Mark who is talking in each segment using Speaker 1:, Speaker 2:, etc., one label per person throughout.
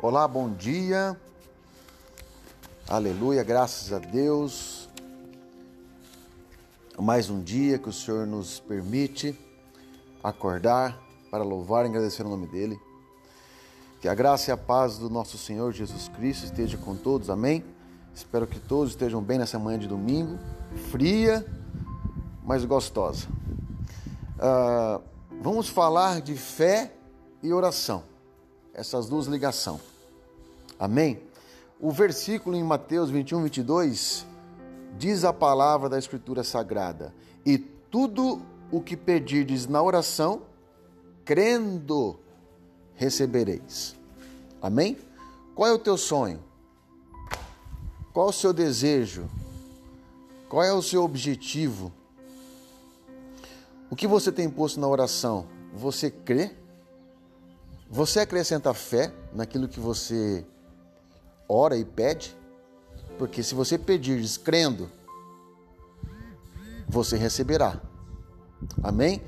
Speaker 1: Olá, bom dia. Aleluia, graças a Deus. Mais um dia que o Senhor nos permite acordar para louvar e agradecer o nome dEle. Que a graça e a paz do nosso Senhor Jesus Cristo esteja com todos, amém? Espero que todos estejam bem nessa manhã de domingo, fria, mas gostosa. Uh, vamos falar de fé e oração essas duas ligações. Amém? O versículo em Mateus 21, 22 diz a palavra da Escritura Sagrada: E tudo o que pedirdes na oração, crendo, recebereis. Amém? Qual é o teu sonho? Qual é o seu desejo? Qual é o seu objetivo? O que você tem posto na oração? Você crê? Você acrescenta fé naquilo que você ora e pede? Porque se você pedir crendo, você receberá. Amém?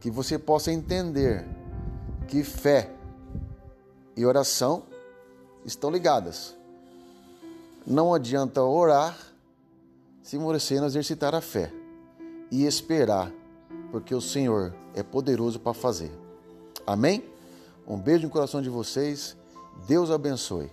Speaker 1: Que você possa entender que fé e oração estão ligadas. Não adianta orar se você não exercitar a fé e esperar, porque o Senhor é poderoso para fazer. Amém? Um beijo no coração de vocês. Deus abençoe.